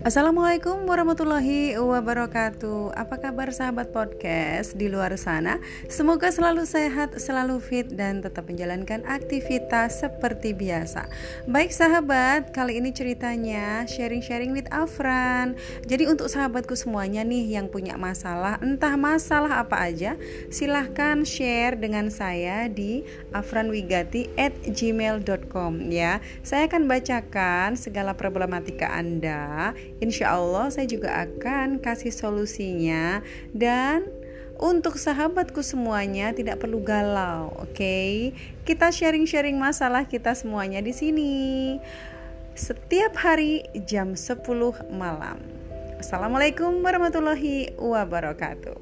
Assalamualaikum warahmatullahi wabarakatuh. Apa kabar sahabat podcast di luar sana? Semoga selalu sehat, selalu fit dan tetap menjalankan aktivitas seperti biasa. Baik sahabat, kali ini ceritanya sharing-sharing with Afran. Jadi untuk sahabatku semuanya nih yang punya masalah Entah masalah apa aja Silahkan share dengan saya di afranwigati at gmail.com ya. Saya akan bacakan segala problematika Anda Insya Allah saya juga akan kasih solusinya dan untuk sahabatku semuanya tidak perlu galau, oke? Okay? Kita sharing-sharing masalah kita semuanya di sini. Setiap hari jam 10 malam. Assalamualaikum warahmatullahi wabarakatuh.